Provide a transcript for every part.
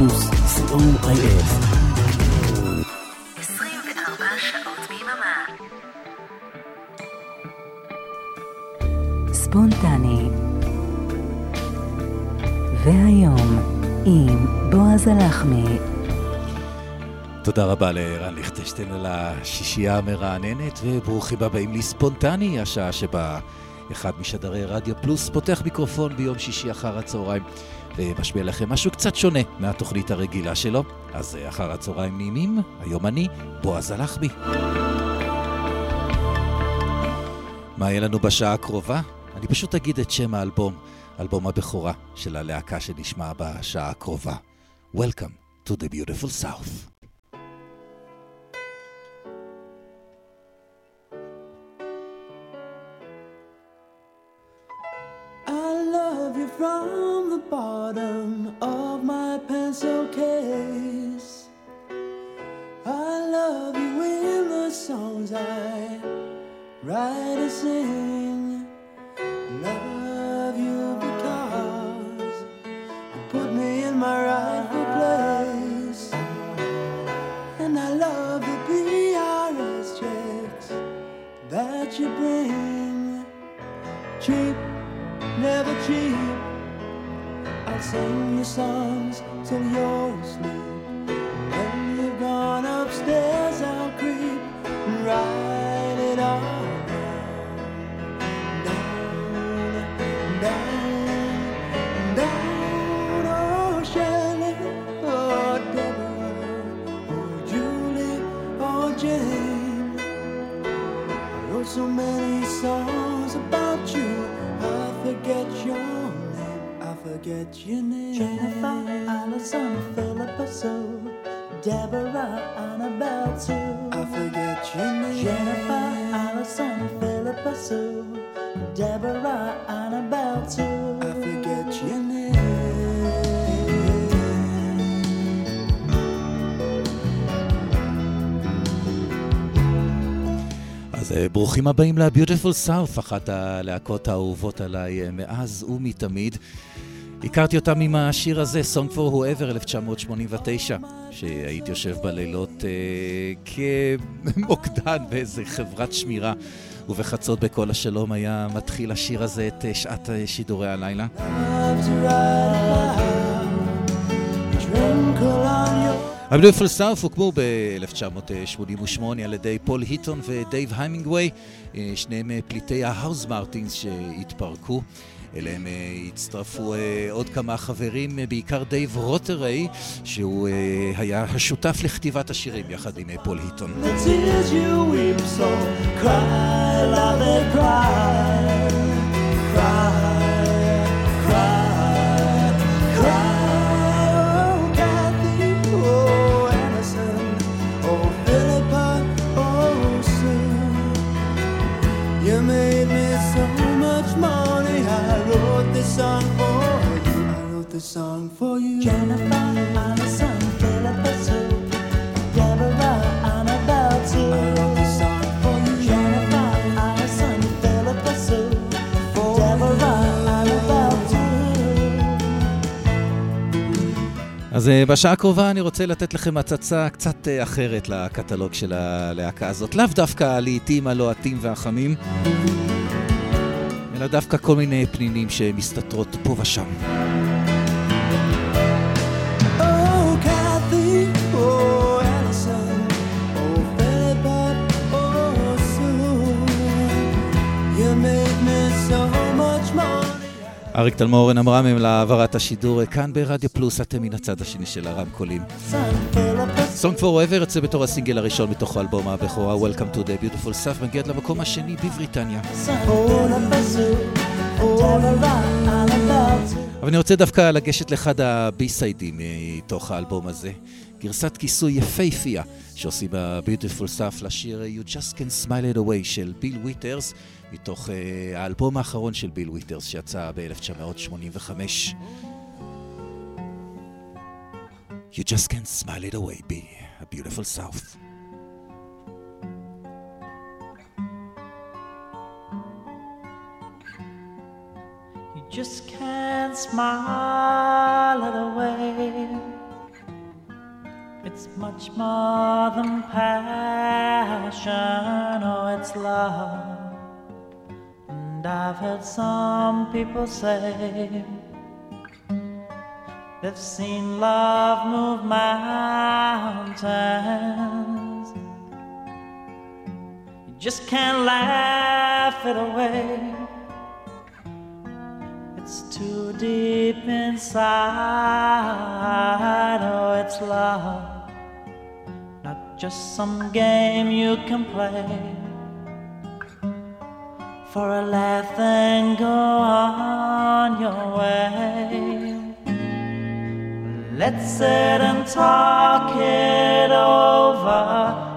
פלוס, co.il. 24 שעות ביממה. ספונטני והיום עם בועז הלחמי תודה רבה לערן ליכטשטיין על השישייה המרעננת, וברוכים הבאים לספונטני, השעה שבה אחד משדרי רדיו פלוס פותח מיקרופון ביום שישי אחר הצהריים ומשמיע לכם משהו קצת שונה מהתוכנית הרגילה שלו. אז אחר הצהריים נעימים, היום אני, בועז הלחמי. מה יהיה לנו בשעה הקרובה? אני פשוט אגיד את שם האלבום, אלבום הבכורה של הלהקה שנשמע בשעה הקרובה. Welcome to the beautiful South. from bottom of my pencil case. I love you in the songs I write and sing. Love you because you put me in my rightful place. And I love the PRS checks that you bring. Cheap, never cheap sing your songs till you're asleep. When you've gone upstairs, I'll creep and write it all down, down, down, down. Oh, Shelley, oh, Deborah, oh, Julie, oh, Jane. I wrote so many songs about you, I forget your forget your name. Jennifer, Allison, Philippa Sue, Deborah, Annabelle too. I forget your name. Jennifer, Allison, Philippa Sue, Deborah, Annabelle too. I forget your name. אז ברוכים הבאים ל-Beautiful South, אחת הלהקות האהובות עליי מאז ומתמיד. הכרתי אותם עם השיר הזה, Song for Whoever 1989, שהייתי יושב בלילות אה, כמוקדן באיזה חברת שמירה, ובחצות בכל השלום היה מתחיל השיר הזה את אה, שעת אה, שידורי הלילה. הביוטיפול סאוף הוקמו ב-1988 על ידי פול היטון ודייב היימינגווי, אה, שניהם פליטי ההאוס מרטינס שהתפרקו. אליהם אה, הצטרפו אה, עוד כמה חברים, אה, בעיקר דייב רוטריי, שהוא היה השותף לכתיבת השירים יחד עם פול היטון. The tears you weep, so cry, love and cry. This song for you. Jennifer, Allison, Philippa Sue, Deborah, Annabelle too. I wrote this song for you. Jennifer, Allison, Philippa Sue, Deborah, Annabelle too. אז בשעה הקרובה אני רוצה לתת לכם הצצה קצת אחרת לקטלוג של הלהקה הזאת. לאו דווקא הלעיתים הלוהטים והחמים. אלא דווקא כל מיני פנינים שמסתתרות פה ושם. אריק תלמורן אמרה מהם להעברת השידור כאן ברדיו פלוס, אתם מן הצד השני של הרמקולים. Song for Forever יוצא בתור הסינגל הראשון מתוך האלבום הבכורה Welcome to the Beautiful Stuff מגיע למקום השני בבריטניה. אבל אני רוצה דווקא לגשת לאחד הבי-סיידים מתוך האלבום הזה. גרסת כיסוי יפהפייה שעושים ב-Beautiful Stuff לשיר You Just Can Smile It Away של ביל וויטרס מתוך uh, האלבום האחרון של ביל וויטרס שיצא ב-1985. You just can't smile it away, be a beautiful south. You just can't smile it away. It's much more than passion, oh, it's love. And I've heard some people say they've seen love move mountains. You just can't laugh it away. It's too deep inside. Oh, it's love, not just some game you can play for a laugh and go on your way. Let's sit and talk it over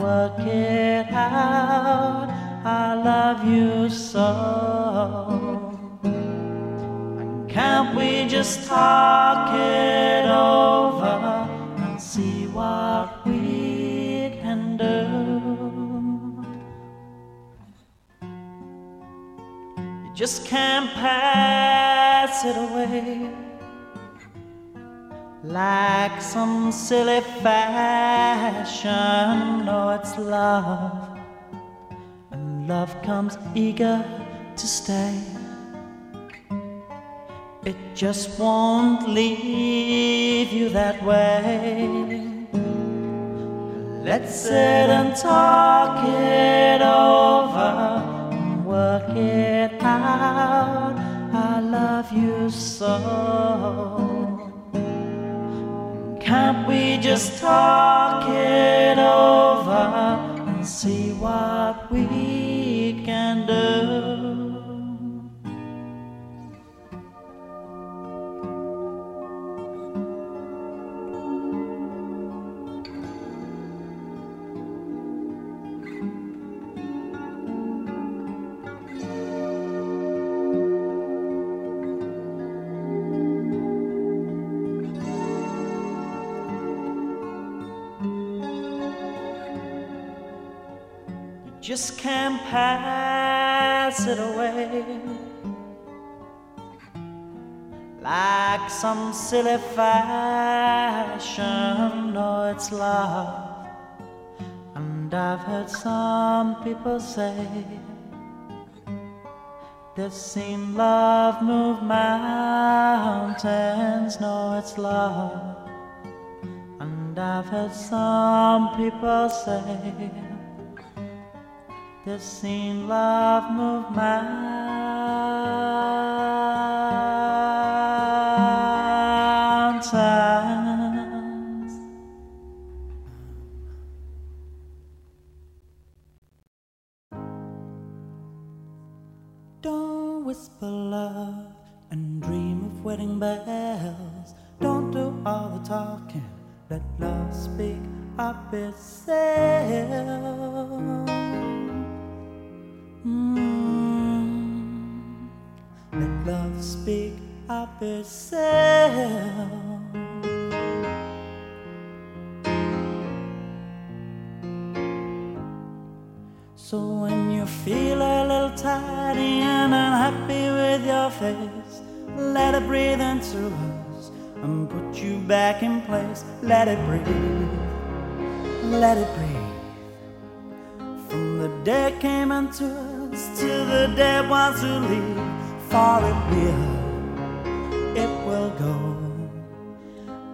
work it out. I love you so. And can't we just talk can't pass it away like some silly fashion. No, it's love, and love comes eager to stay. It just won't leave you that way. Let's sit and talk it over and work it out. I love you so. Can't we just talk it over and see what we just can't pass it away like some silly fashion. No, it's love, and I've heard some people say they've seen love move mountains. No, it's love, and I've heard some people say. They've seen love move mountains. Don't whisper love and dream of wedding bells. Don't do all the talking. Let love speak up itself. Up itself. So when you feel a little tired and unhappy with your face, let it breathe into us and put you back in place. Let it breathe, let it breathe. From the dead came unto us till the dead ones who leave, for it will go.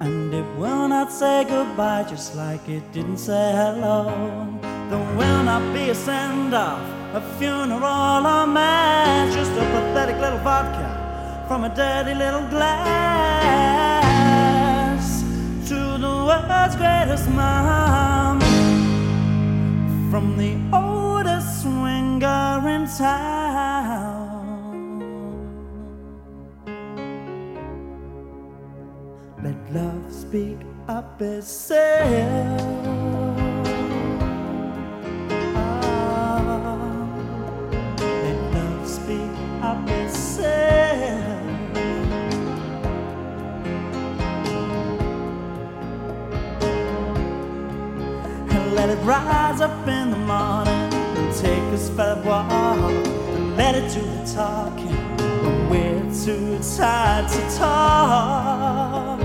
And it will not say goodbye just like it didn't say hello. There will not be a send off, a funeral or mass, just a pathetic little vodka from a dirty little glass to the world's greatest mom from the oldest swinger in town. Speak up itself. Ah, let love speak up itself. and let it rise up in the morning and take us for a walk and let it do the talking when we're too tired to talk.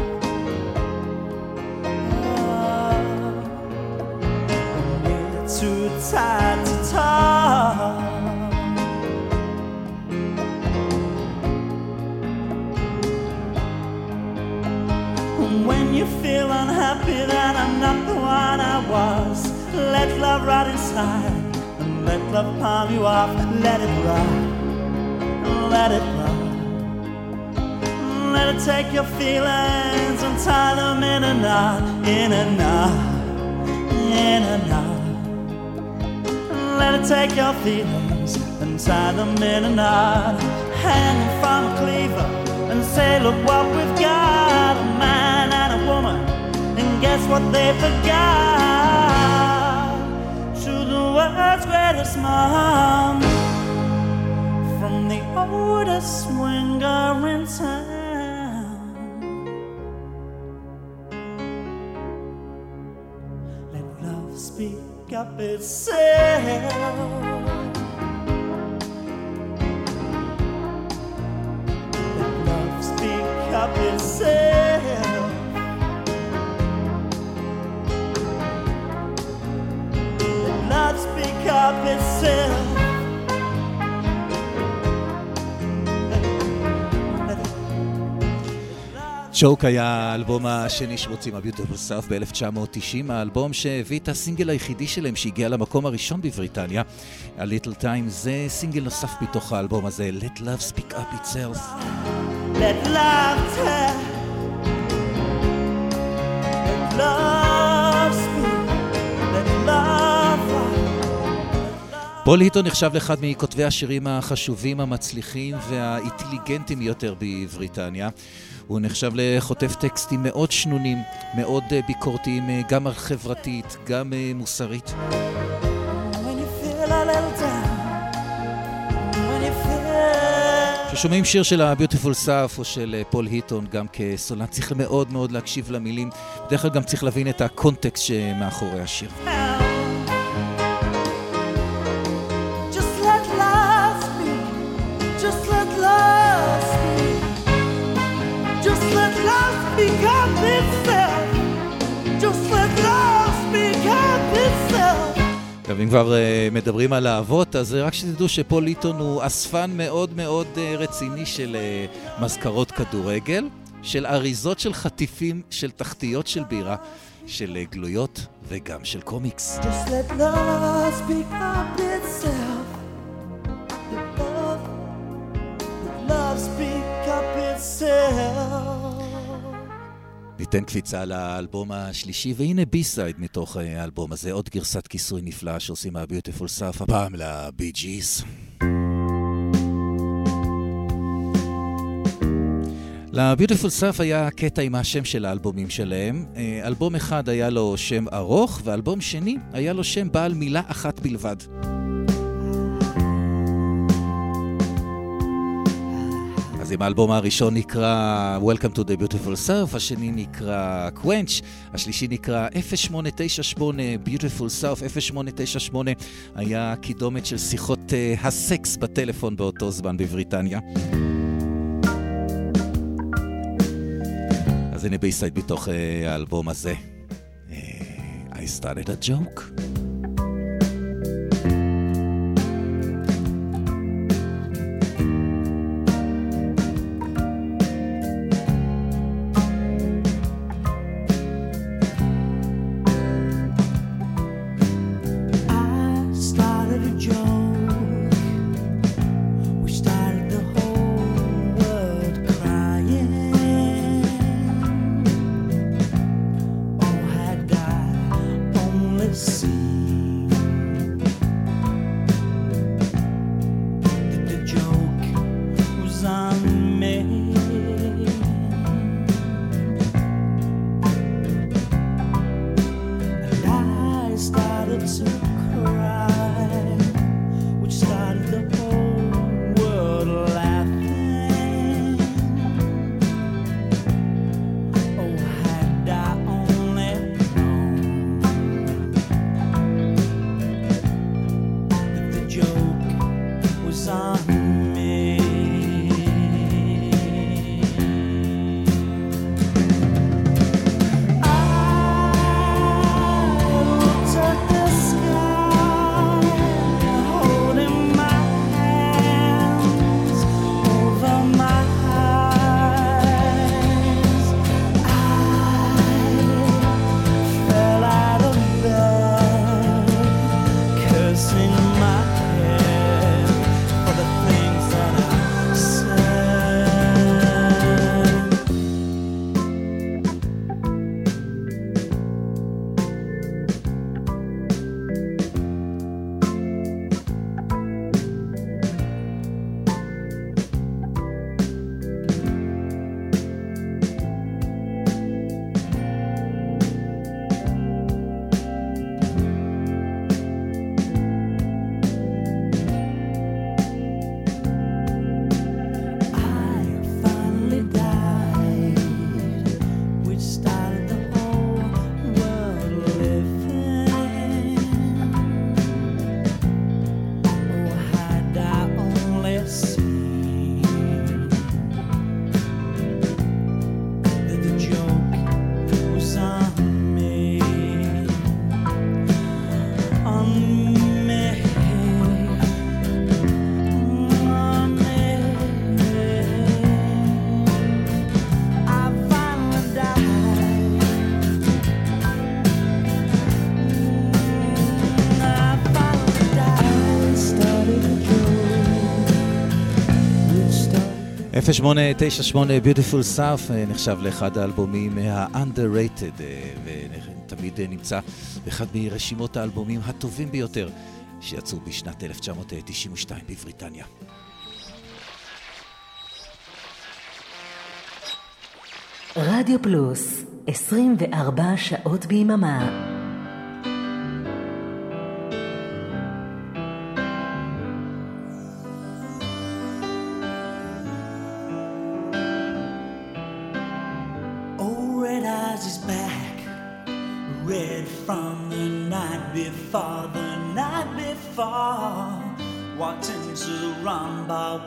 Let love rot inside and let love palm you off. Let it rot, let it rot. Let it take your feelings and tie them in a knot, in a knot, in a knot. Let it take your feelings and tie them in a knot. Hang from a cleaver and say, look what we've got. A man and a woman, and guess what they forgot? World's greatest mom, from the oldest swinger in town. Let love speak up itself. צ'וק היה האלבום השני שמוצאים, הביוטיפול סאף ב-1990, האלבום שהביא את הסינגל היחידי שלהם שהגיע למקום הראשון בבריטניה. ה-Little Time זה סינגל נוסף מתוך האלבום הזה, Let Love Speak Up Itself. Let love tell. Let love speak. Let love fly. פול היטון נחשב לאחד מכותבי השירים החשובים, המצליחים והאינטליגנטים ביותר בבריטניה. הוא נחשב לחוטף טקסטים מאוד שנונים, מאוד אה, ביקורתיים, אה, גם חברתית, גם אה, מוסרית. כששומעים שיר של ה-Beautiful South או של פול היטון גם כסולן, צריך מאוד מאוד להקשיב למילים. בדרך כלל גם צריך להבין את הקונטקסט שמאחורי השיר. Love speak up itself. Just let love speak up itself. עכשיו, אם כבר uh, מדברים על אהבות, אז uh, רק שתדעו שפול ליטון הוא אספן מאוד מאוד uh, רציני של uh, מזכרות כדורגל, של אריזות של חטיפים, של תחתיות של בירה, של uh, גלויות וגם של קומיקס. Just let love speak up itself. Let love, let love speak up itself. ניתן קפיצה לאלבום השלישי, והנה בי-סייד מתוך אה, האלבום הזה, עוד גרסת כיסוי נפלאה שעושים מה-Beautiful South, הפעם לבי ג'יז. ל-Beautiful South היה קטע עם השם של האלבומים שלהם. אה, אלבום אחד היה לו שם ארוך, ואלבום שני היה לו שם בעל מילה אחת בלבד. אם האלבום הראשון נקרא Welcome to the Beautiful South, השני נקרא Quench, השלישי נקרא 0898 Beautiful South, 0898 היה קידומת של שיחות uh, הסקס בטלפון באותו זמן בבריטניה. אז הנה בייסייד מתוך uh, האלבום הזה. Uh, I started a joke. 0898 Beautiful South אה, נחשב לאחד האלבומים ה-underrated ותמיד נמצא באחד מרשימות האלבומים הטובים ביותר שיצאו בשנת 1992 בבריטניה. רדיו פלוס, 24 שעות ביממה.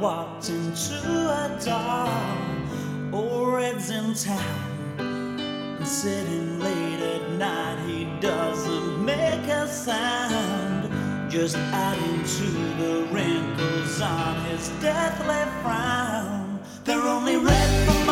Walked into a door. Old Red's in town, and sitting late at night, he doesn't make a sound. Just adding to the wrinkles on his deathly frown. They're only red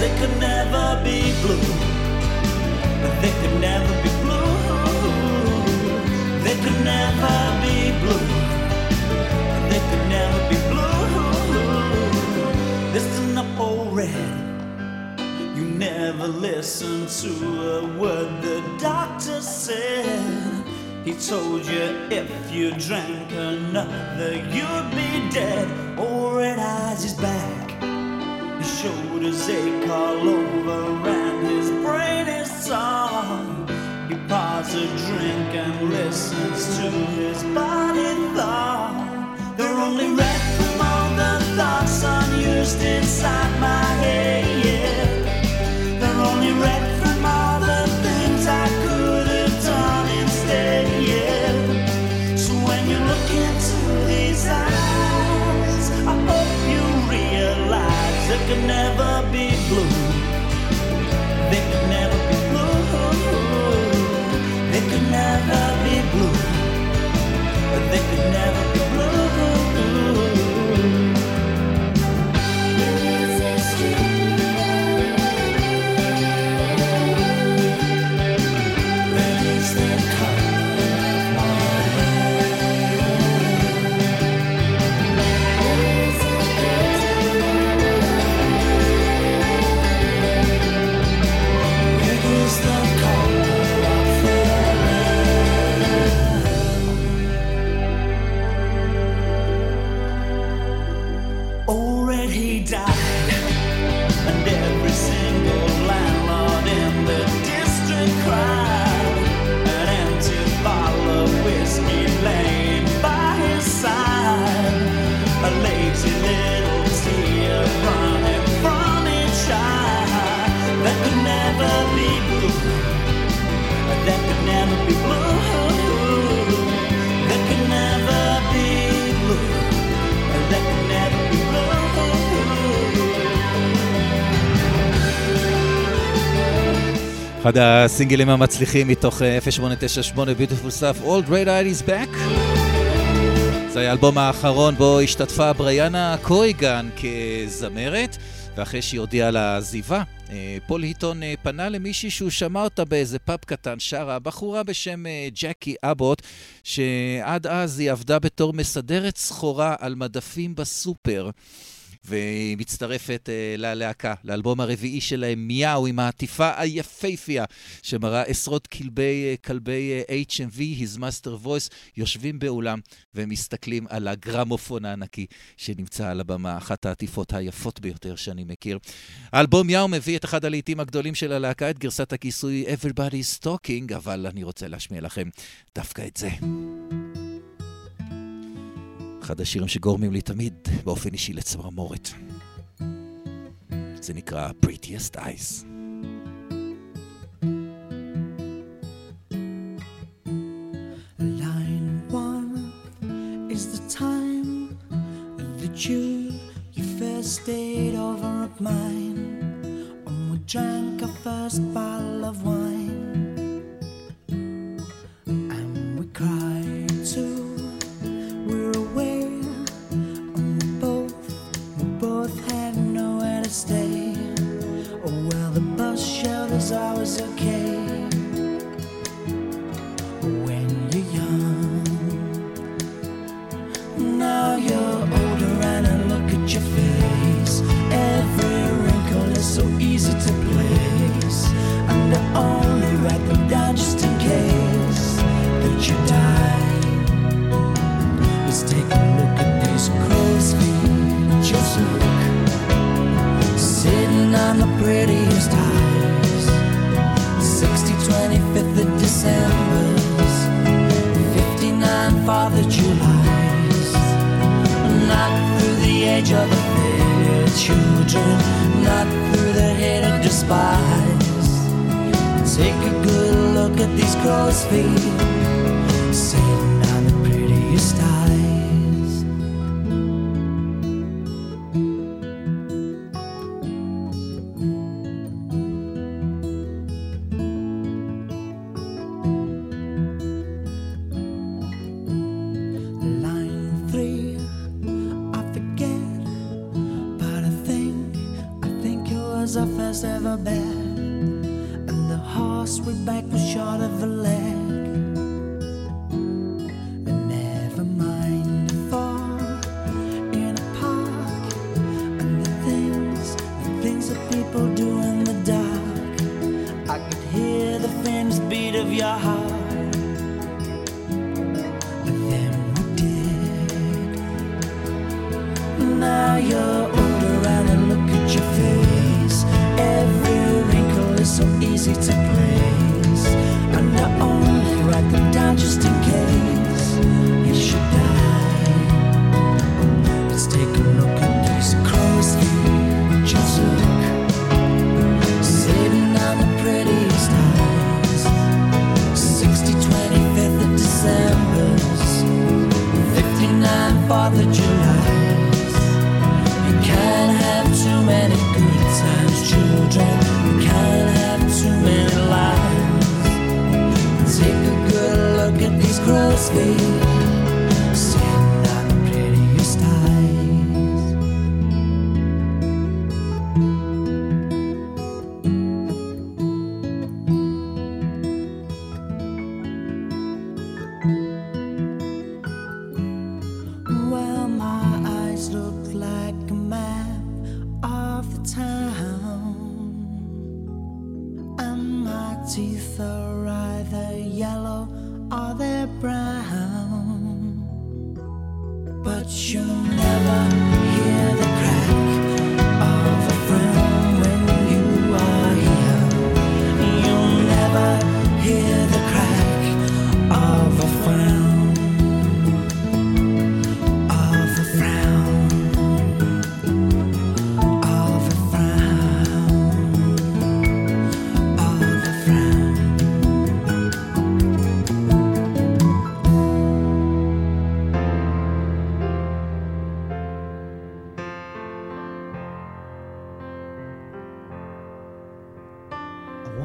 they could never be blue. They could never be blue. They could never be blue. They could never be blue. Listen up, old red. You never listen to a word the doctor said. He told you if you drank another, you'd be dead. Old red eyes is back shoulders ache all over and his brain is sore. He pours a drink and listens to his body thought. They're only red from all the thoughts unused inside my head. אחד הסינגלים המצליחים מתוך 0898 Beautiful Stuff, All Great Eyed is Back. זה היה האלבום האחרון בו השתתפה בריאנה קויגן כזמרת, ואחרי שהיא הודיעה על העזיבה, אה, פול היטון אה, פנה למישהי שהוא שמע אותה באיזה פאב קטן שרה, בחורה בשם אה, ג'קי אבוט, שעד אז היא עבדה בתור מסדרת סחורה על מדפים בסופר. והיא מצטרפת uh, ללהקה, לאלבום הרביעי שלהם, מיהו, עם העטיפה היפייפייה, שמראה עשרות כלבי, uh, כלבי uh, HMV, His Master Voice, יושבים באולם ומסתכלים על הגרמופון הענקי שנמצא על הבמה, אחת העטיפות היפות ביותר שאני מכיר. האלבום יאו מביא את אחד הלעיתים הגדולים של הלהקה, את גרסת הכיסוי Everybody's Talking, אבל אני רוצה להשמיע לכם דווקא את זה. אחד השירים שגורמים לי תמיד באופן אישי לצמרמורת. זה נקרא Prettiest Eyes. you, you first stayed over at mine, and we drank our first bottle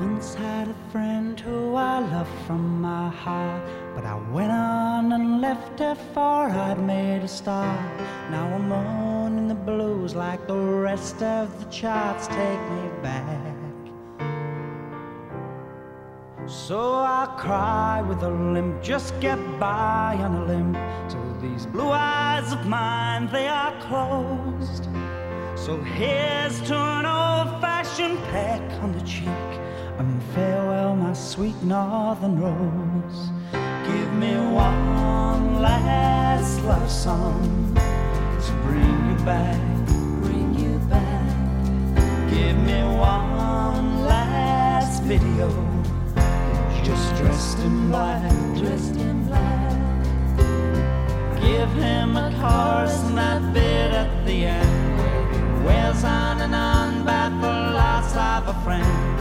once had a friend who I loved from my heart, but I went on and left her for I'd made a start. Now I'm on in the blues like the rest of the charts take me back. So I cry with a limp, just get by on a limp. Till these blue eyes of mine, they are closed. So here's to an old fashioned peck on the cheek. And farewell, my sweet northern rose. Give me one last love song to bring you back. Bring you back. Give me one last video. Just dressed in black, dressed in black. Give him a chorus and that bit at the end. Where's on and on about the loss of a friend?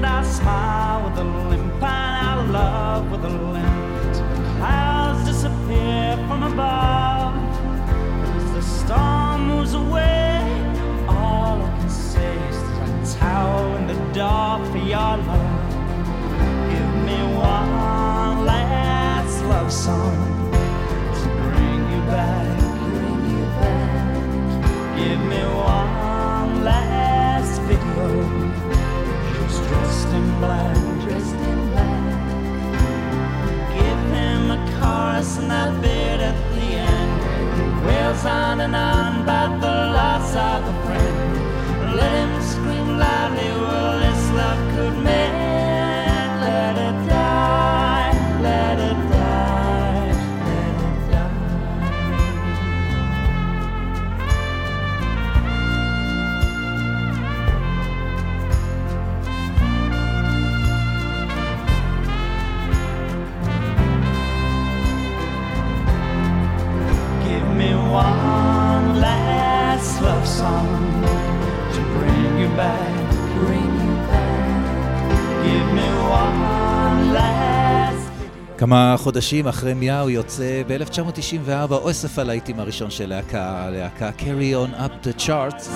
and I smile with a limp and I love with a limp. The clouds disappear from above. As the storm moves away, all I can say is that I tower in the dark for your love. Give me one last love song חודשים אחרי מיהו יוצא ב-1994 אוסף הלהיטים הראשון של להקה, הלהקה Carry On Up the Charts.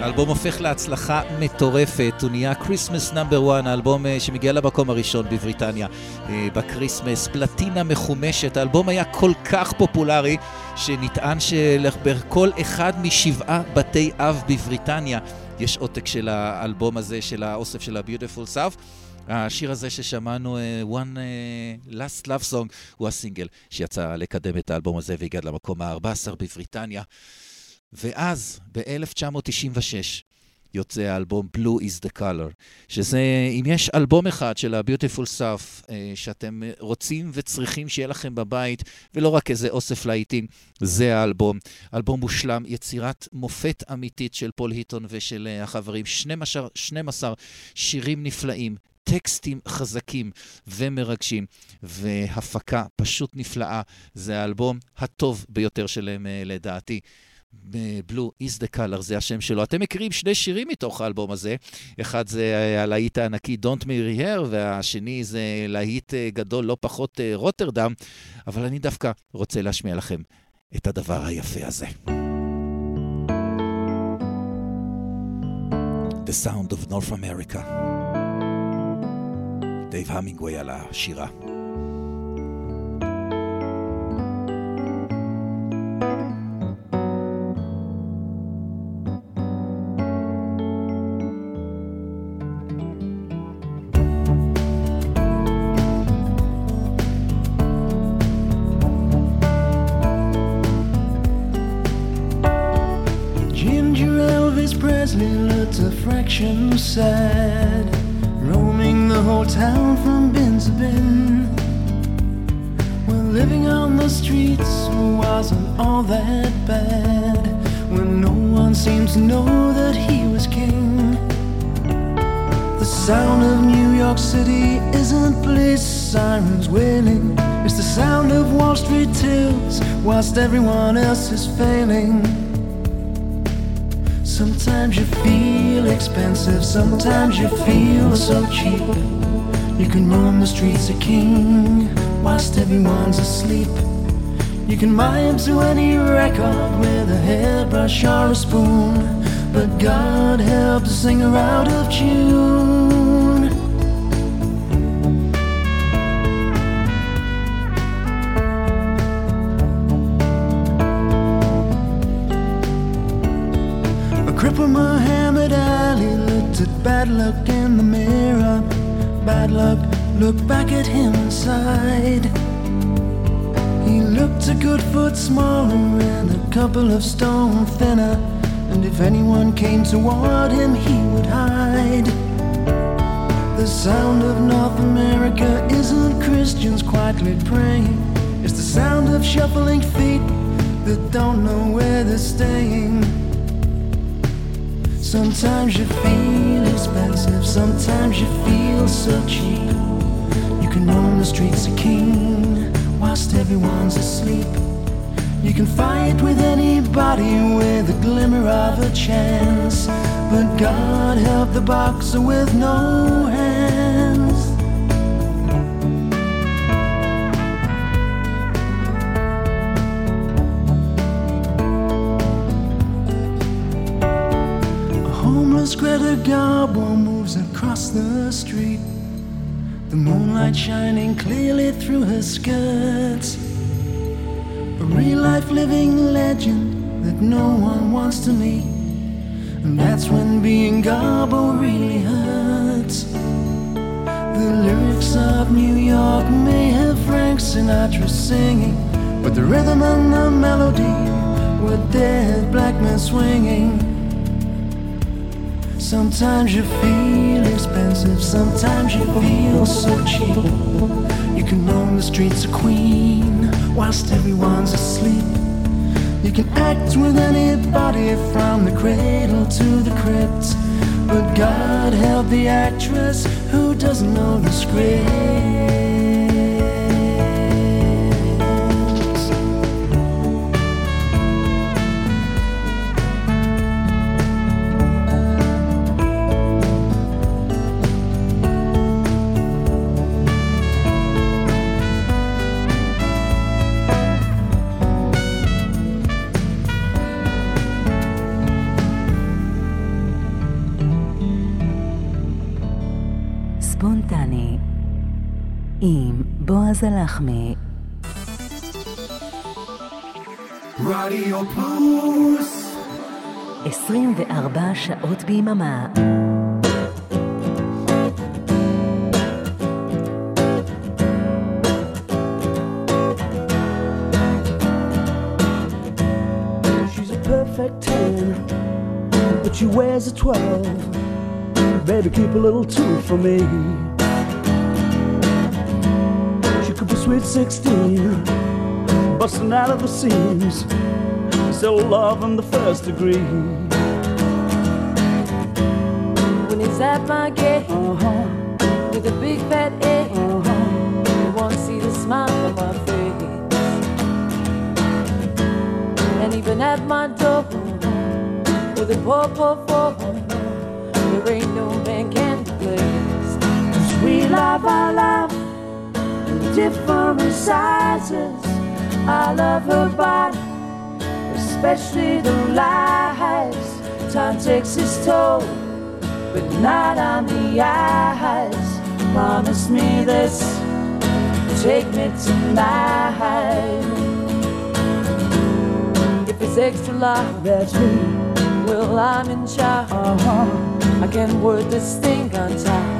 האלבום הופך להצלחה מטורפת, הוא נהיה כריסמס נאמבר 1, האלבום אה, שמגיע למקום הראשון בבריטניה אה, בקריסמס, פלטינה מחומשת, האלבום היה כל כך פופולרי שנטען שבכל אחד משבעה בתי אב בבריטניה יש עותק של האלבום הזה, של האוסף של ה-Beautiful South. השיר הזה ששמענו, אה, One אה, Last Love Song, הוא הסינגל שיצא לקדם את האלבום הזה והגיע למקום ה-14 בבריטניה. ואז, ב-1996, יוצא האלבום Blue is the Color, שזה, אם יש אלבום אחד של ה-Beautiful South אה, שאתם רוצים וצריכים שיהיה לכם בבית, ולא רק איזה אוסף להיטים, זה האלבום. אלבום מושלם, יצירת מופת אמיתית של פול היטון ושל החברים, 12, 12 שירים נפלאים. טקסטים חזקים ומרגשים, והפקה פשוט נפלאה. זה האלבום הטוב ביותר שלהם אה, לדעתי. בלו is the color, זה השם שלו. אתם מכירים שני שירים מתוך האלבום הזה. אחד זה הלהיט הענקי Don't Marry Her, והשני זה להיט אה, גדול לא פחות אה, רוטרדם, אבל אני דווקא רוצה להשמיע לכם את הדבר היפה הזה. The Sound of North America. דייב המינגווי על השירה. Ginger Elvis Presley looked a fraction sad, the town from bin to bin. Well, living on the streets wasn't all that bad when no one seemed to know that he was king. The sound of New York City isn't police sirens wailing, it's the sound of Wall Street tills whilst everyone else is failing. Sometimes you feel expensive, sometimes you feel so cheap. You can roam the streets a king whilst everyone's asleep. You can mime to any record with a hairbrush or a spoon. But God help the singer out of tune. A cripple Muhammad Ali looked at bad luck in the mirror. Bad luck looked back at him inside. He looked a good foot smaller and a couple of stone thinner. And if anyone came toward him, he would hide. The sound of North America isn't Christians quietly praying. It's the sound of shuffling feet that don't know where they're staying. Sometimes you feel expensive, sometimes you feel so cheap. You can roam the streets a king whilst everyone's asleep. You can fight with anybody with a glimmer of a chance. But God help the boxer with no hands. Garbo moves across the street. The moonlight shining clearly through her skirts. A real life living legend that no one wants to meet. And that's when being Garbo really hurts. The lyrics of New York may have Frank Sinatra singing, but the rhythm and the melody were dead black men swinging. Sometimes you feel expensive, sometimes you feel so cheap. You can roam the streets of Queen whilst everyone's asleep. You can act with anybody from the cradle to the crypt. But God help the actress who doesn't know the script. עם בועז הלחמי. רדיו פלוס 24 שעות ביממה. She's a perfect 10, but she wears a 12. Baby, keep a little two for me. Sweet 16, busting out of the seams. Still loving the first degree. When he's at my gate Uh huh, with a big fat A, uh huh. you won't see the smile on my face. And even at my door with a poor, poor, poor, there ain't no man can replace. We love our love different sizes. I love her body, especially the lies. Time takes its toll, but not on the eyes. Promise me this, take me tonight. If it's extra large, That's me. well, I'm in charge. I can't work this thing on top.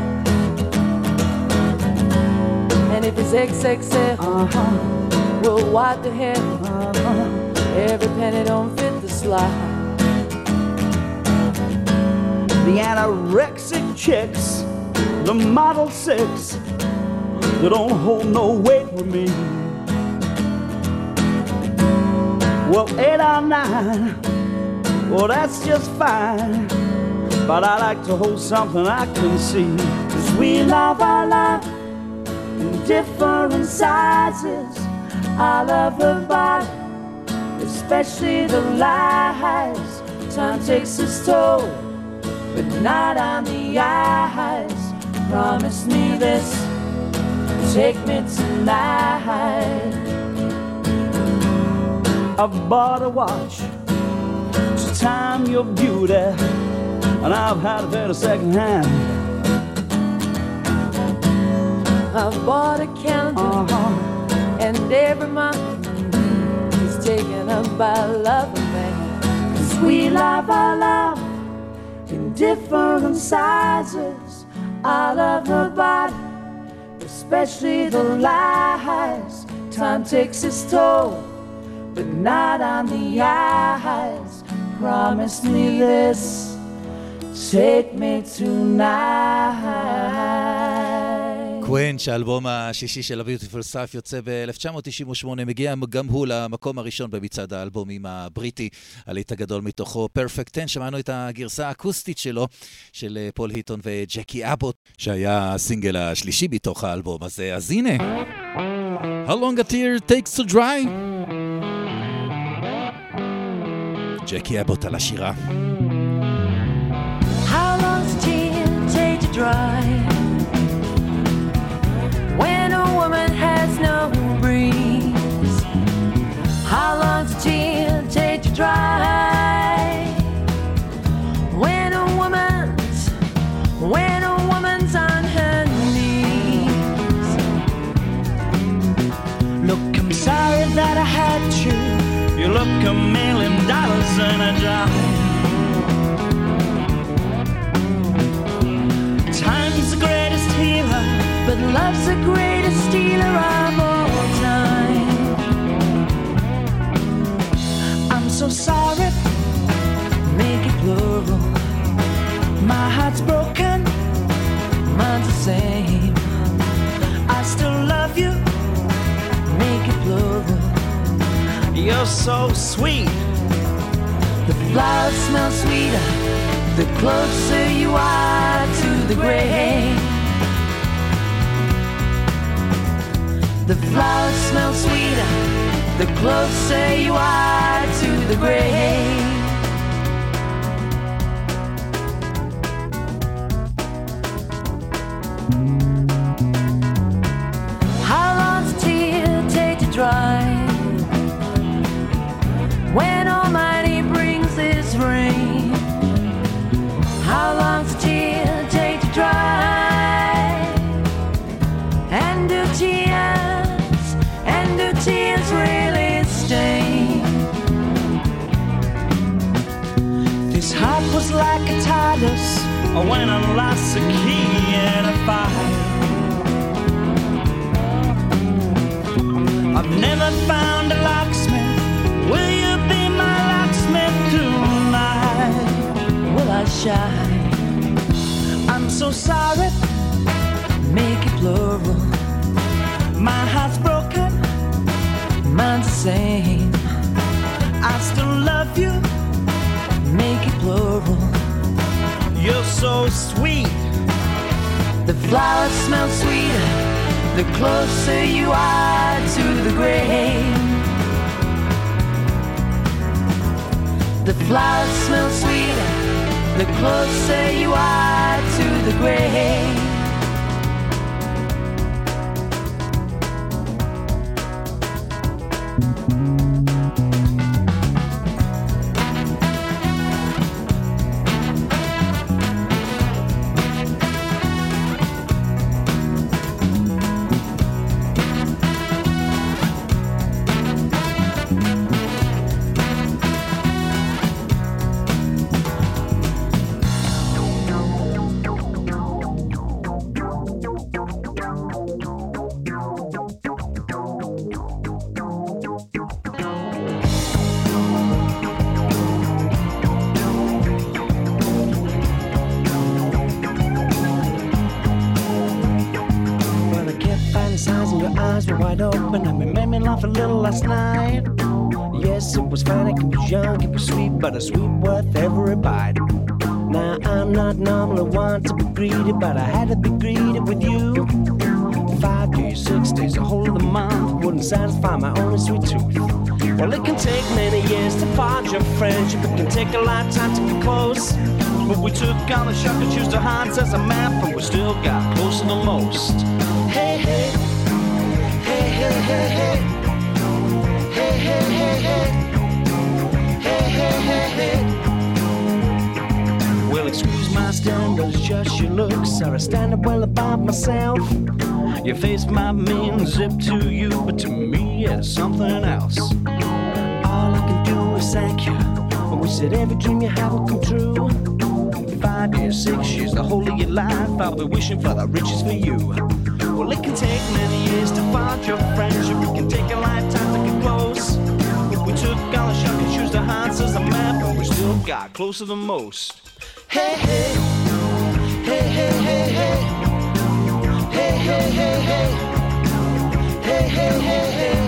If it's XXL, Uh huh. we'll wipe the hell? Uh huh. Every penny don't fit the slot. The anorexic chicks, the model six, they don't hold no weight with me. Well, eight or nine, well, that's just fine. But I like to hold something I can see. Cause we love our in different sizes. I love her body, especially the lies. Time takes its toll but not on the eyes. Promise me this, take me tonight. I bought a watch to time your beauty, and I've had it at second hand. I've bought a calendar, Uh-huh. and every month is taken up by a lover man. Cause we love our love in different sizes. I love her body, especially the lies. Time takes its toll, but not on the eyes. Promise me this, take me tonight. קווין, שהאלבום השישי של הביוטיפול סאף יוצא ב-1998, מגיע גם הוא למקום הראשון במצעד האלבומים הבריטי, הליט הגדול מתוכו, פרפקט 10, שמענו את הגרסה האקוסטית שלו, של אה, פול היטון וג'קי אבוט, שהיה הסינגל השלישי מתוך האלבום הזה, אז הנה, How long a tear takes to dry? ג'קי אבוט על השירה. How long's a tear take to dry? Love's the greatest stealer of all time. I'm so sorry. Make it plural. My heart's broken. Mine's the same. I still love you. Make it plural. You're so sweet. The flowers smell sweeter the closer you are to the grave. The flowers smell sweeter the closer you are to the grave. When I lost the key in a fire. I've never found a locksmith. Will you be my locksmith tonight? Will I shine? I'm so sorry. Make it plural. My heart's broken. Mine's the same. I still love you. Make it plural. You're so sweet. The flowers smell sweeter the closer you are to the grave. The flowers smell sweeter the closer you are to the grave. But a sweet worth every bite. Now I'm not normally one to be greedy, but I had to be greedy with you. Five days, six days, a whole of the month wouldn't satisfy my only sweet tooth. Well, it can take many years to forge a friendship, it can take a lifetime to get close. But we took on the shock and used our hearts as a map, and we still got closer the most. Hey, hey, hey, hey, hey, hey, a standard well above myself. Your face might mean zip to you, but to me it's something else. All I can do is thank you. I wish that every dream you have will come true. Five years, six years, the whole of your life, I'll be wishing for the riches for you. Well, it can take many years to find your friendship. It can take a lifetime to get close. We took all the and used our hearts as a map, and we still got closer than most. Hey, hey, Hey, hey, hey, hey. Hey, hey, hey, hey. Hey, hey, hey, hey.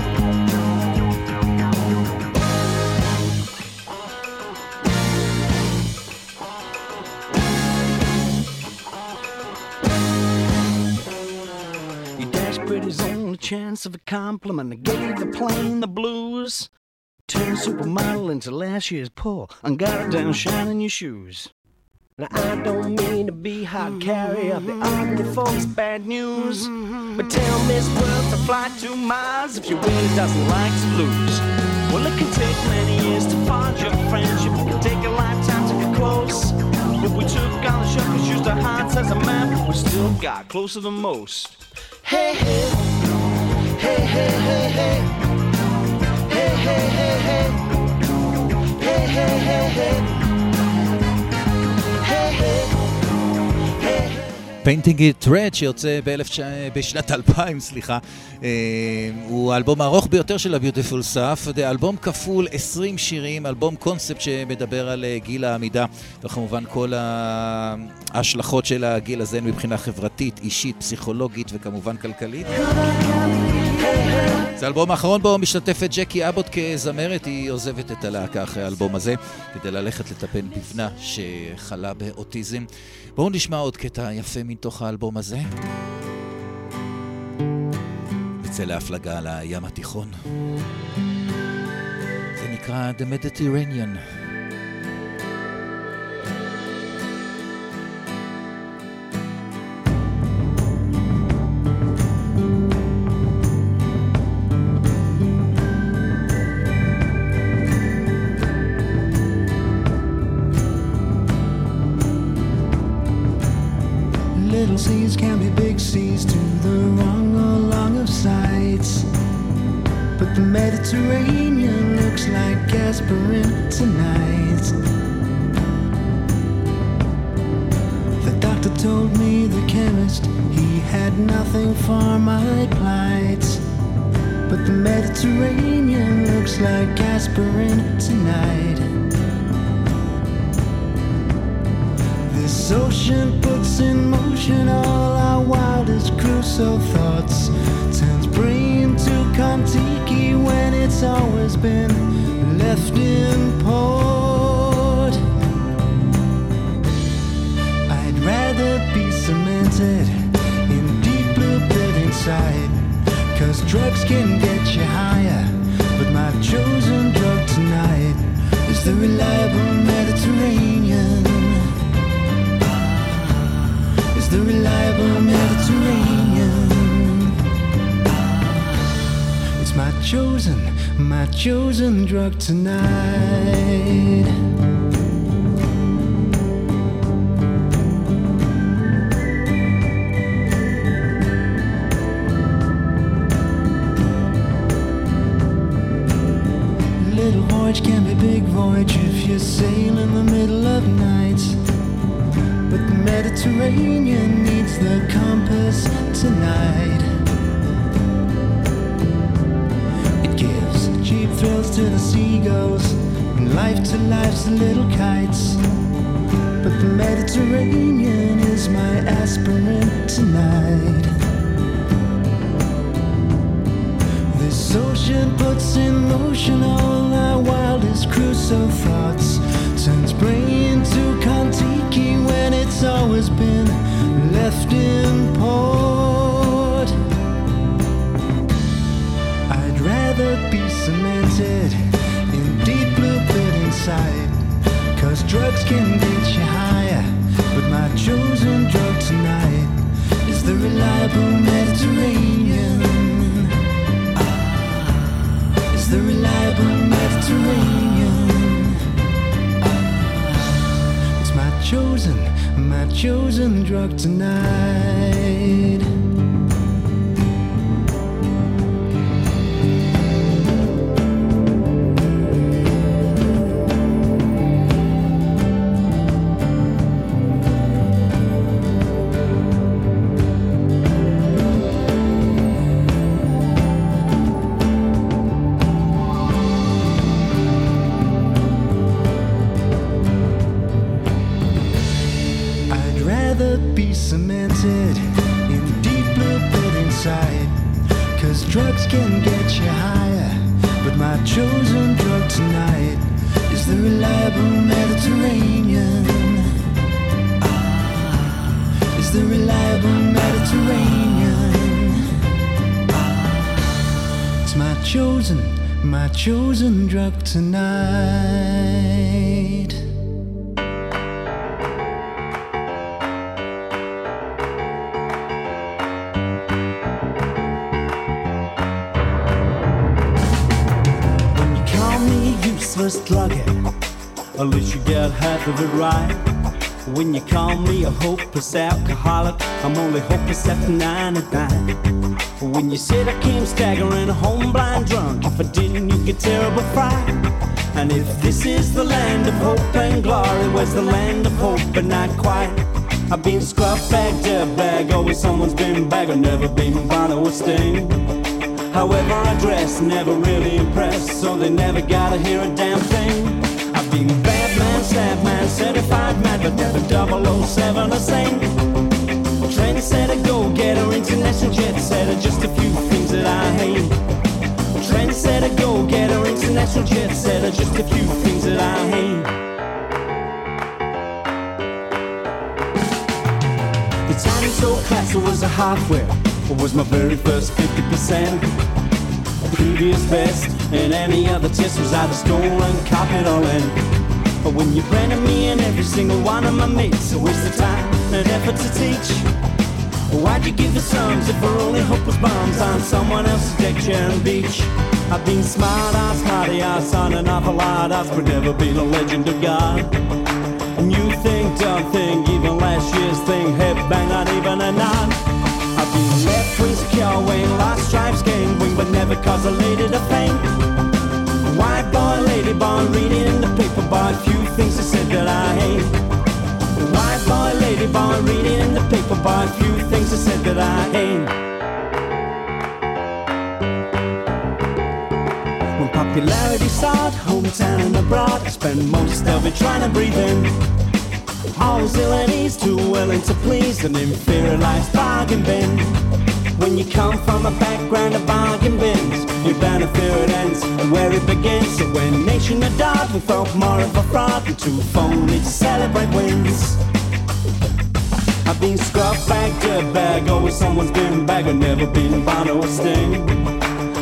Your desperate is only chance of a compliment. I gave the plane the blues. Turned supermodel into last year's poor. And got it down shining your shoes. Now I don't mean to be hot carrier of the folks bad news, but tell Miss World to fly to Mars if your really doesn't like to lose. Well, it can take many years to forge your friendship. It can take a lifetime to get close. If we took on the shuttles, used our hearts as a map, we still got closer than most. Hey, hey, hey, hey, hey, hey, hey, hey, hey, hey, hey, hey, hey, hey. פיינטינג איט רד שיוצא בשנת 2000, סליחה, אה, הוא האלבום הארוך ביותר של הביוטיפול סאף, זה אלבום כפול 20 שירים, אלבום קונספט שמדבר על אה, גיל העמידה, וכמובן כל ההשלכות של הגיל הזה מבחינה חברתית, אישית, פסיכולוגית וכמובן כלכלית. זה האלבום האחרון בו משתתפת ג'קי אבוט כזמרת, היא עוזבת את הלהקה אחרי האלבום הזה כדי ללכת לטפל בבנה שחלה באוטיזם. בואו נשמע עוד קטע יפה מתוך האלבום הזה. נצא להפלגה על הים התיכון. זה נקרא The Mediterranean. Sail in the middle of night. But the Mediterranean needs the compass tonight. It gives cheap thrills to the seagulls and life to life's little kites. But the Mediterranean is my aspirin tonight. This ocean puts in motion all our wildest crucial thoughts turns brain to Kontiki when it's always been left in port. I'd rather be cemented in deep blue pit inside. Cause drugs can get you higher. But my chosen drug tonight is the reliable Mediterranean. Ah, the reliable Mediterranean. It's my chosen, my chosen drug tonight. Chosen drug tonight. When you call me useless druggie, at least you get half of it right. When you call me a hopeless alcoholic, I'm only hopeless after 99. When you said I came staggering home blind drunk, if I didn't, you get terrible fright. And if this is the land of hope and glory, where's the land of hope but not quite? I've been scrubbed bag, dead bag, always someone's been bag, I've never been bother with Sting. However I dress, never really impressed, so they never gotta hear a damn thing. I've been bad man, sad man, certified mad, but never 007 or sane. Trendsetter, go-getter, international jet setter, just a few things that I hate. Trendsetter, go-getter, international jet setter, just a few things that I hate. The tiny soul class was a hardware, it was my very first 50%. Previous best, and any other test was either stolen, copied, or in. But when you branded me and every single one of my mates, it was the time and effort to teach. Why'd you give the sums if our only hope was bombs on someone else's deck chair beach? I've been smart ass, smarty ass on an awful lot, I've never been a legend of God. And you think, dumb thing, even last year's thing, headbang, not even a nod. I've been left wing secure, wing, lost stripes, gang wing, but never cause a lady to faint. White boy, lady born, reading the paper, boy, few things they said that I hate. White boy, lady born, reading in the paper, by a few things they said that I hate. When popularity sought, hometown and abroad, I spent most of it trying to breathe in. Always ill at too willing to please an inferior life's bargain bin. When you come from a background of bargain bins, you better fear it ends and where it begins. So when nation adored, we felt more of a fraud than too phony to celebrate wins. I've been scrubbed back, dead bag, always someone's been bag. I've never been Bono or Sting.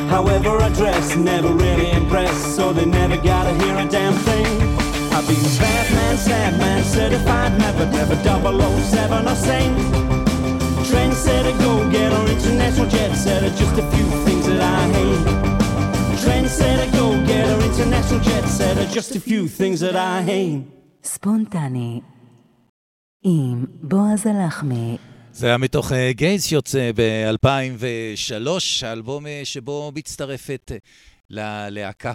However I dress, never really impressed, so they never gotta hear a damn thing. I've been bad man, sad man, certified, never, never 007 or sane. Trendsetter, go-getter, international jet setter, just a few things that I hate. Trendsetter, go-getter, international jet setter, just a few things that I hate. Spontane עם בועז הלחמי. זה היה מתוך אה, גייז שיוצא ב-2003, האלבום אה, שבו מצטרפת אה, ללהקה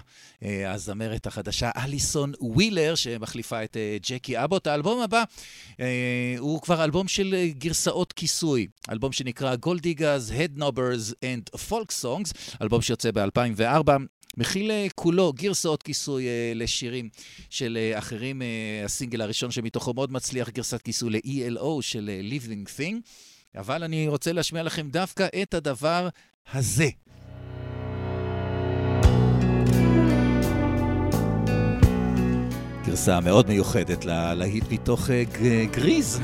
הזמרת החדשה אליסון ווילר, שמחליפה את ג'קי אבוט. האלבום הבא הוא כבר אלבום של גרסאות כיסוי, אלבום שנקרא גולדיגאז, Knobbers and Folk Songs, אלבום שיוצא ב-2004. מכיל כולו גרסאות כיסוי לשירים של אחרים. הסינגל הראשון שמתוכו מאוד מצליח, גרסת כיסוי ל-ELO של Living Thing. אבל אני רוצה להשמיע לכם דווקא את הדבר הזה. גרסה מאוד מיוחדת ללהיט מתוך גריז.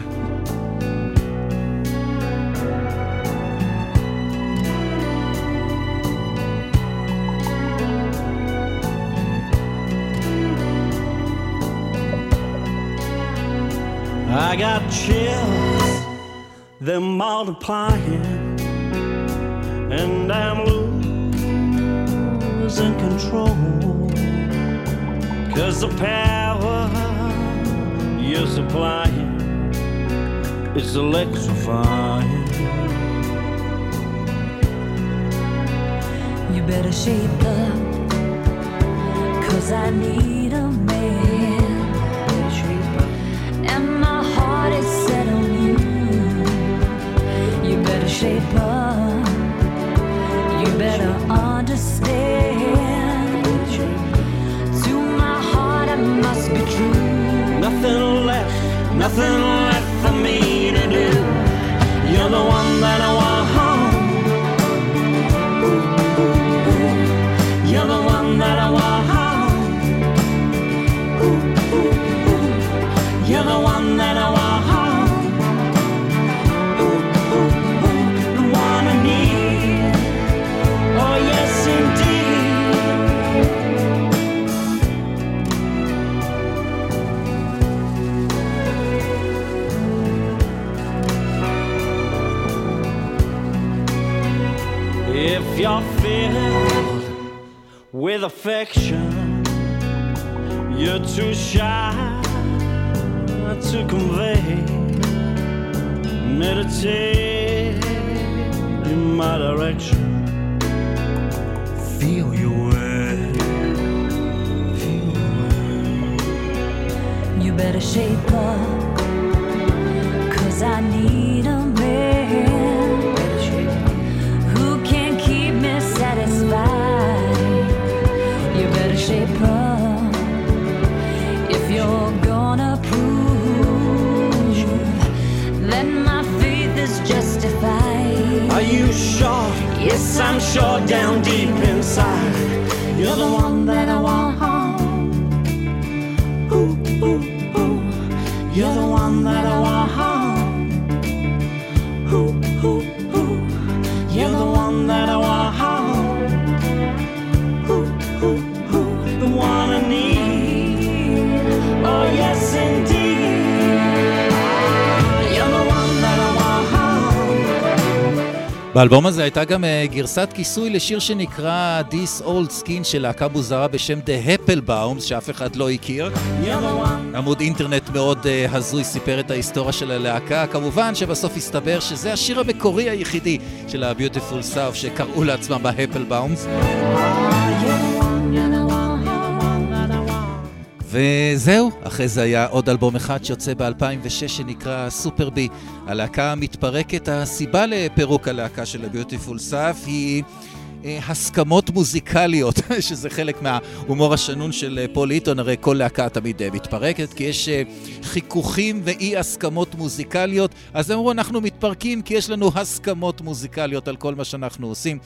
I got chills, they're multiplying, and I'm losing control. Cause the power you're supplying is electrifying. You better shape up, cause I need You better understand. To my heart, must be true. Nothing left, nothing left with affection. You're too shy to convey. Meditate in my direction. Feel your way. Feel your way. You better shape up, cause I need I'm sure down deep inside. You're the one that I want. באלבום הזה הייתה גם אה, גרסת כיסוי לשיר שנקרא This Old Skin של להקה מוזרה בשם The Applebaums, שאף אחד לא הכיר. עמוד אינטרנט מאוד אה, הזוי סיפר את ההיסטוריה של הלהקה. כמובן שבסוף הסתבר שזה השיר המקורי היחידי של ה-Beautiful South שקראו לעצמם ב-Applebaums. וזהו, אחרי זה היה עוד אלבום אחד שיוצא ב-2006 שנקרא סופר בי. הלהקה מתפרקת, הסיבה לפירוק הלהקה של ה-Beautiful South היא... אה, הסכמות מוזיקליות, שזה חלק מההומור השנון של אה, פול היטון, הרי כל להקה תמיד אה, מתפרקת, כי יש חיכוכים ואי הסכמות מוזיקליות, אז הם אמרו, אנחנו מתפרקים כי יש לנו הסכמות מוזיקליות על כל מה שאנחנו עושים.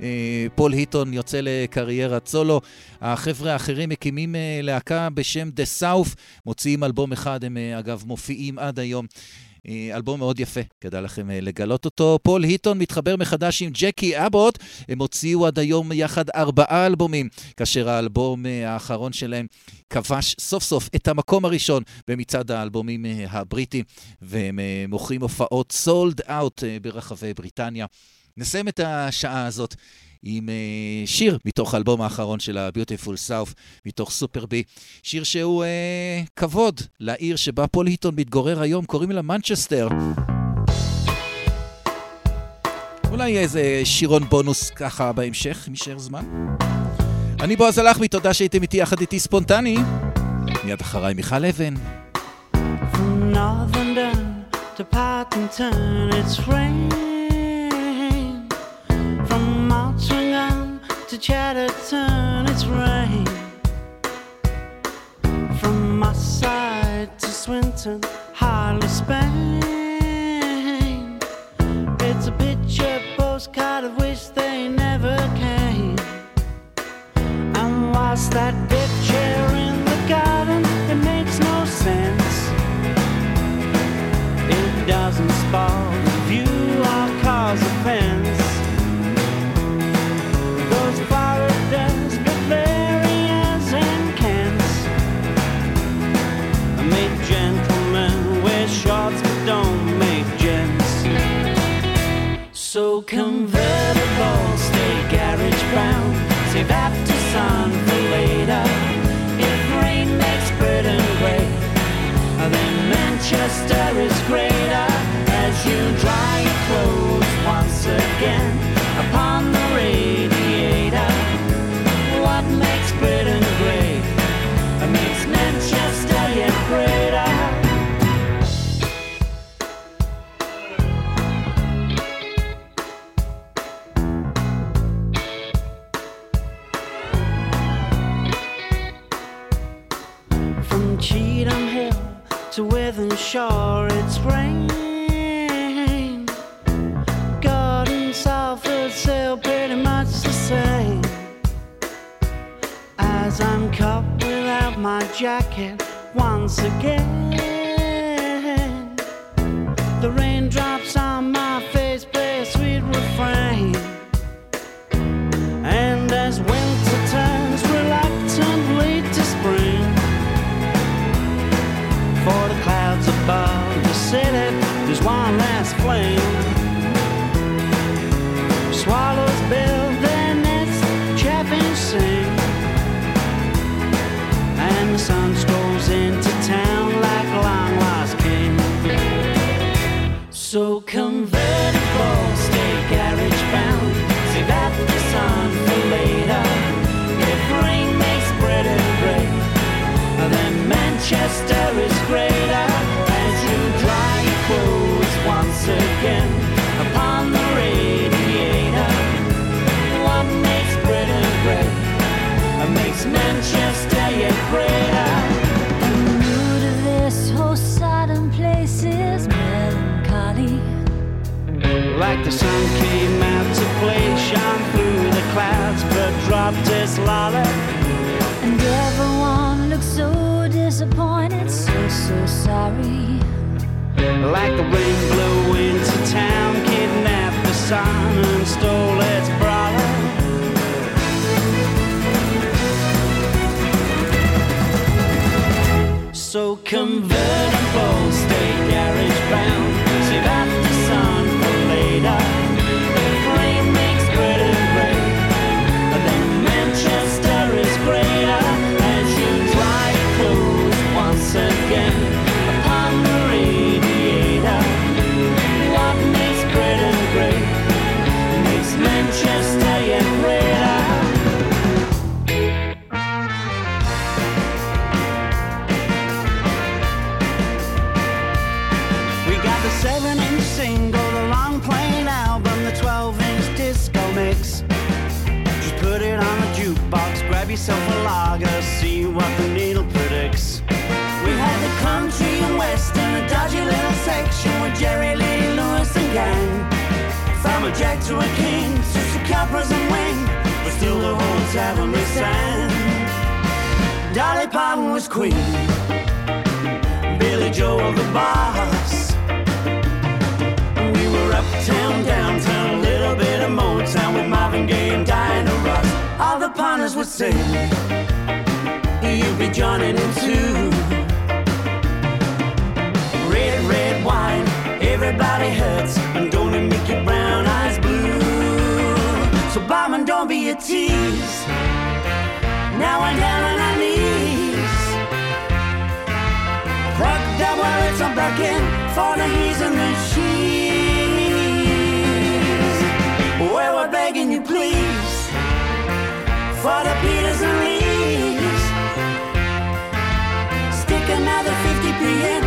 אה, פול היטון יוצא לקריירת סולו, החבר'ה האחרים מקימים אה, להקה בשם The South, מוציאים אלבום אחד, הם אה, אגב מופיעים עד היום. אלבום מאוד יפה, כדאי לכם לגלות אותו. פול היטון מתחבר מחדש עם ג'קי אבוט, הם הוציאו עד היום יחד ארבעה אלבומים, כאשר האלבום האחרון שלהם כבש סוף סוף את המקום הראשון במצעד האלבומים הבריטי, והם מוכרים הופעות סולד אאוט ברחבי בריטניה. נסיים את השעה הזאת עם אה, שיר מתוך האלבום האחרון של ה-Beautiful South, מתוך סופר בי. שיר שהוא אה, כבוד לעיר שבה פול היטון מתגורר היום, קוראים לה מנצ'סטר. אולי יהיה איזה שירון בונוס ככה בהמשך, אם יישאר זמן. אני בועז הלחמי, תודה שהייתם איתי יחד איתי ספונטני. מיד אחריי מיכל אבן. From northern to Pottington, it's rain. To Chadderton, it's rain. From my side to Swinton, Harley, Spain. It's a picture postcard of which they never came. And whilst that deck chair in the garden, it makes no sense. It doesn't spoil Shore, it's rain. Gorton Salford Sale pretty much the same. As I'm caught without my jacket once again. The raindrops on my face play a sweet refrain. Its lolly. And everyone looks so disappointed, so, so sorry. Like the wind blew into town, kidnapped the sun and stole its brawler. So convertible, was queen. Billy Joel the boss. We were uptown, downtown, a little bit of Motown with Marvin Gaye and Diana Ross. All the partners would say, You'd be joining in too. Red, red wine, everybody hurts, and don't it make your brown eyes blue? So, barman, don't be a tease. Now we're down on our knees. A back in for the he's and the she's. Where we're begging you, please, for the Peters and Lees. Stick another 50p in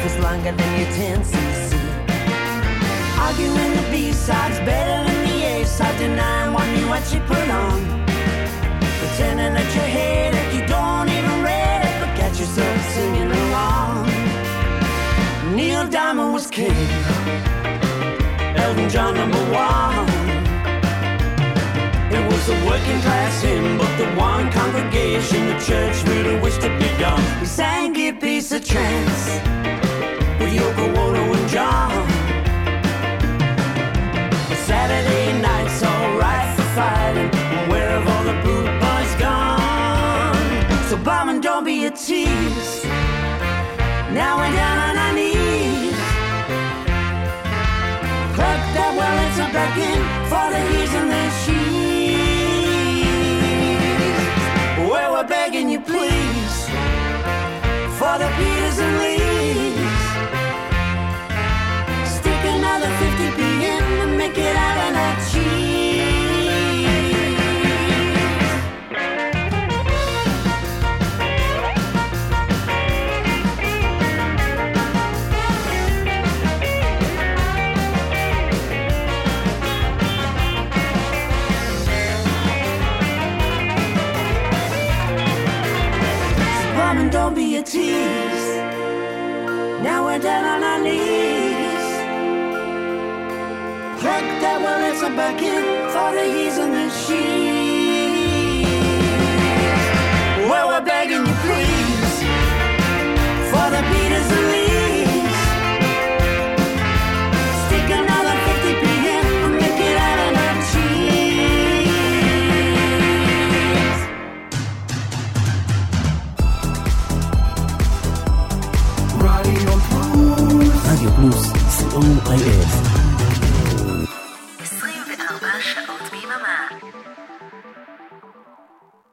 meatloaf is longer than your 10cc. Arguing the B-sides better than the A-side, denying what you actually put on. Pretending that you hate it, you don't even read it, but catch yourself singing along. Neil Diamond was king, working class hymn, but the one congregation the church really wished to be gone. We sang a piece of trance with Yoko Ono and John. Saturday night's alright for fighting. Where have all the boot boys gone? So bombing, don't be a tease. Now we're down on our knees. Crack that well, it's a back in for the he's please, for the Peters and Lees. Stick another 50p in and make it out Melissa Beckett for the ease in the sheets. Well, we're begging you, please, for the Peters and Stick another 50 and make it out of cheese. Radio Plus. Radio